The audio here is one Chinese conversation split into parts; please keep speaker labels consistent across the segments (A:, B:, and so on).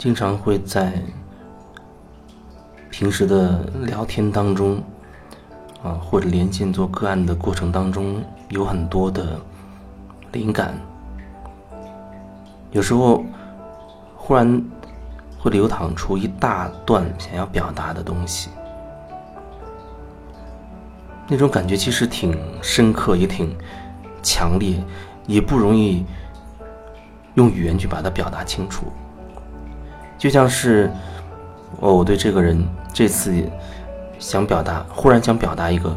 A: 经常会在平时的聊天当中，啊，或者连线做个案的过程当中，有很多的灵感。有时候忽然会流淌出一大段想要表达的东西，那种感觉其实挺深刻，也挺强烈，也不容易用语言去把它表达清楚。就像是哦，我对这个人这次想表达，忽然想表达一个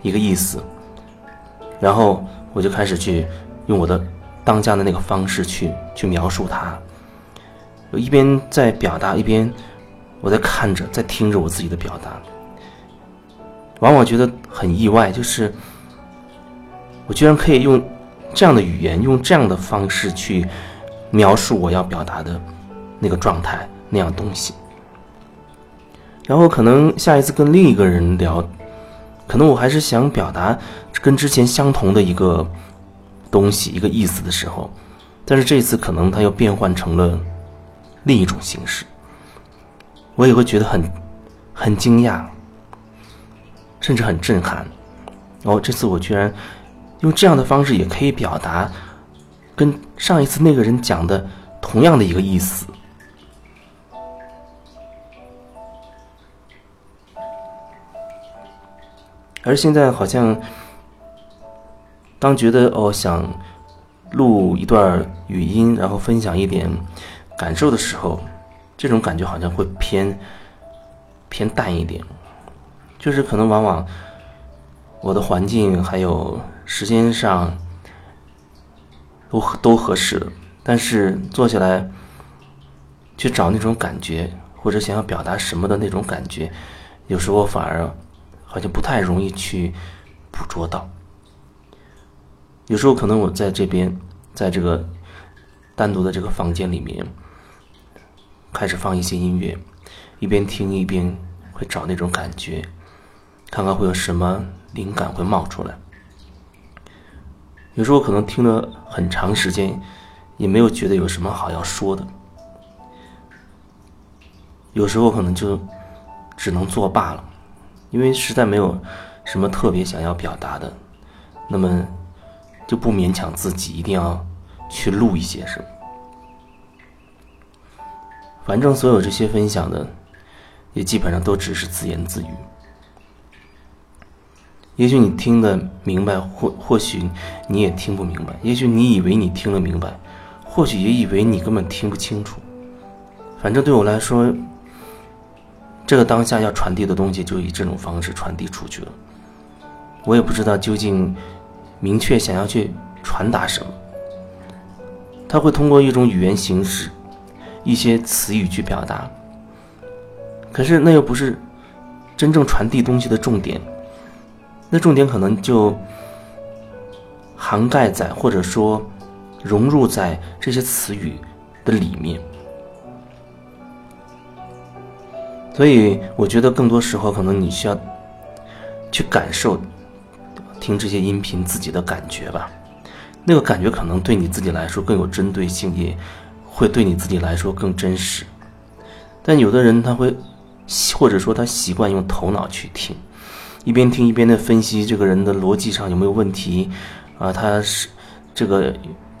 A: 一个意思，然后我就开始去用我的当家的那个方式去去描述他。我，一边在表达，一边我在看着，在听着我自己的表达，往往觉得很意外，就是我居然可以用这样的语言，用这样的方式去描述我要表达的。那个状态那样东西，然后可能下一次跟另一个人聊，可能我还是想表达跟之前相同的一个东西一个意思的时候，但是这次可能它又变换成了另一种形式，我也会觉得很很惊讶，甚至很震撼。哦，这次我居然用这样的方式也可以表达跟上一次那个人讲的同样的一个意思。而现在好像，当觉得哦想录一段语音，然后分享一点感受的时候，这种感觉好像会偏偏淡一点，就是可能往往我的环境还有时间上都都合适，但是坐下来去找那种感觉，或者想要表达什么的那种感觉，有时候反而。好像不太容易去捕捉到。有时候可能我在这边，在这个单独的这个房间里面，开始放一些音乐，一边听一边会找那种感觉，看看会有什么灵感会冒出来。有时候可能听了很长时间，也没有觉得有什么好要说的。有时候可能就只能作罢了。因为实在没有什么特别想要表达的，那么就不勉强自己一定要去录一些什么。反正所有这些分享的，也基本上都只是自言自语。也许你听得明白，或或许你也听不明白；也许你以为你听得明白，或许也以为你根本听不清楚。反正对我来说。这个当下要传递的东西，就以这种方式传递出去了。我也不知道究竟明确想要去传达什么。他会通过一种语言形式、一些词语去表达，可是那又不是真正传递东西的重点。那重点可能就涵盖在，或者说融入在这些词语的里面。所以，我觉得更多时候，可能你需要去感受听这些音频自己的感觉吧。那个感觉可能对你自己来说更有针对性，也会对你自己来说更真实。但有的人他会，或者说他习惯用头脑去听，一边听一边的分析这个人的逻辑上有没有问题啊，他是这个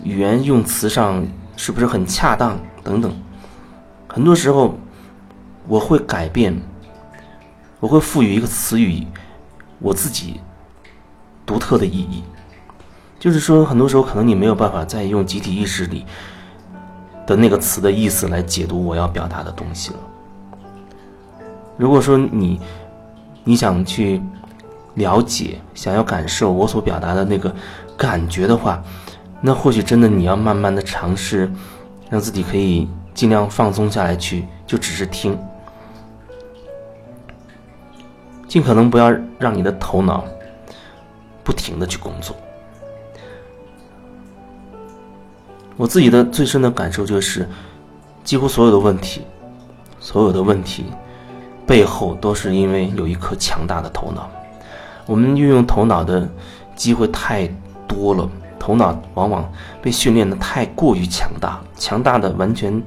A: 语言用词上是不是很恰当等等。很多时候。我会改变，我会赋予一个词语我自己独特的意义。就是说，很多时候可能你没有办法再用集体意识里的那个词的意思来解读我要表达的东西了。如果说你你想去了解、想要感受我所表达的那个感觉的话，那或许真的你要慢慢的尝试，让自己可以尽量放松下来，去就只是听。尽可能不要让你的头脑不停的去工作。我自己的最深的感受就是，几乎所有的问题，所有的问题背后都是因为有一颗强大的头脑。我们运用头脑的机会太多了，头脑往往被训练的太过于强大，强大的完全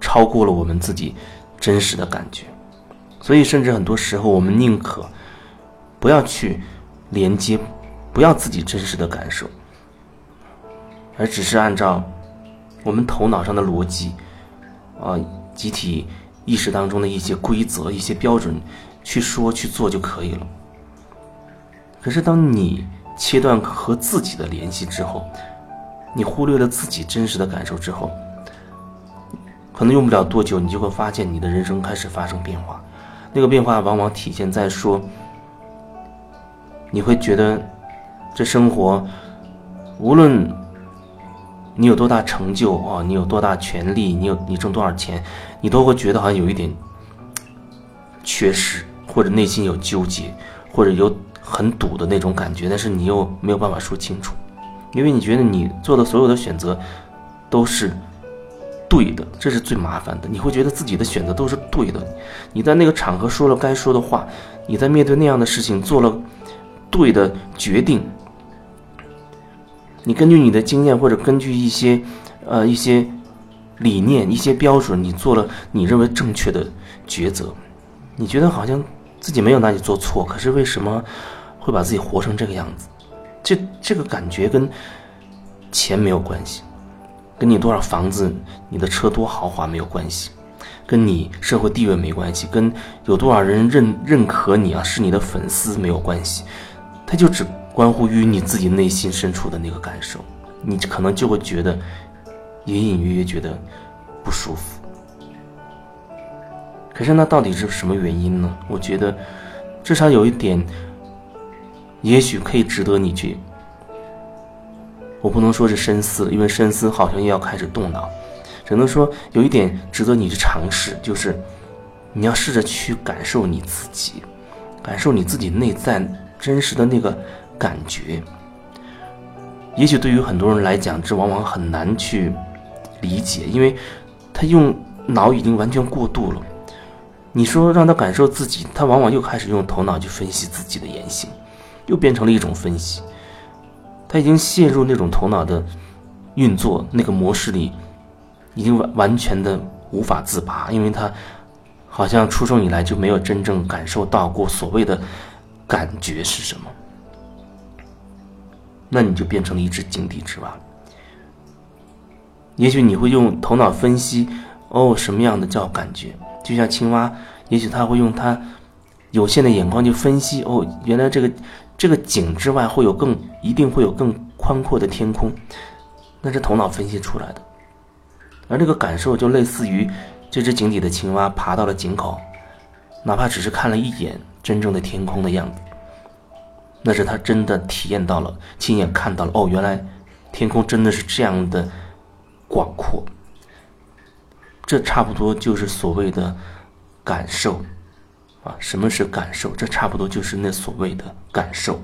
A: 超。过了我们自己真实的感觉，所以甚至很多时候我们宁可不要去连接，不要自己真实的感受，而只是按照我们头脑上的逻辑，啊，集体意识当中的一些规则、一些标准去说去做就可以了。可是当你切断和自己的联系之后，你忽略了自己真实的感受之后，可能用不了多久，你就会发现你的人生开始发生变化。那个变化往往体现在说，你会觉得这生活，无论你有多大成就啊，你有多大权利，你有你挣多少钱，你都会觉得好像有一点缺失，或者内心有纠结，或者有很堵的那种感觉，但是你又没有办法说清楚。因为你觉得你做的所有的选择都是对的，这是最麻烦的。你会觉得自己的选择都是对的，你在那个场合说了该说的话，你在面对那样的事情做了对的决定，你根据你的经验或者根据一些呃一些理念、一些标准，你做了你认为正确的抉择，你觉得好像自己没有哪里做错，可是为什么会把自己活成这个样子？这这个感觉跟钱没有关系，跟你多少房子、你的车多豪华没有关系，跟你社会地位没关系，跟有多少人认认可你啊，是你的粉丝没有关系，它就只关乎于你自己内心深处的那个感受，你可能就会觉得隐隐约约觉得不舒服。可是那到底是什么原因呢？我觉得至少有一点。也许可以值得你去，我不能说是深思，因为深思好像又要开始动脑，只能说有一点值得你去尝试，就是你要试着去感受你自己，感受你自己内在真实的那个感觉。也许对于很多人来讲，这往往很难去理解，因为他用脑已经完全过度了。你说让他感受自己，他往往又开始用头脑去分析自己的言行。又变成了一种分析，他已经陷入那种头脑的运作那个模式里，已经完完全的无法自拔，因为他好像出生以来就没有真正感受到过所谓的感觉是什么，那你就变成了一只井底之蛙。也许你会用头脑分析，哦，什么样的叫感觉？就像青蛙，也许他会用他有限的眼光去分析，哦，原来这个。这个井之外会有更一定会有更宽阔的天空，那是头脑分析出来的，而那个感受就类似于这只井底的青蛙爬到了井口，哪怕只是看了一眼真正的天空的样子，那是他真的体验到了，亲眼看到了哦，原来天空真的是这样的广阔，这差不多就是所谓的感受。啊，什么是感受？这差不多就是那所谓的感受。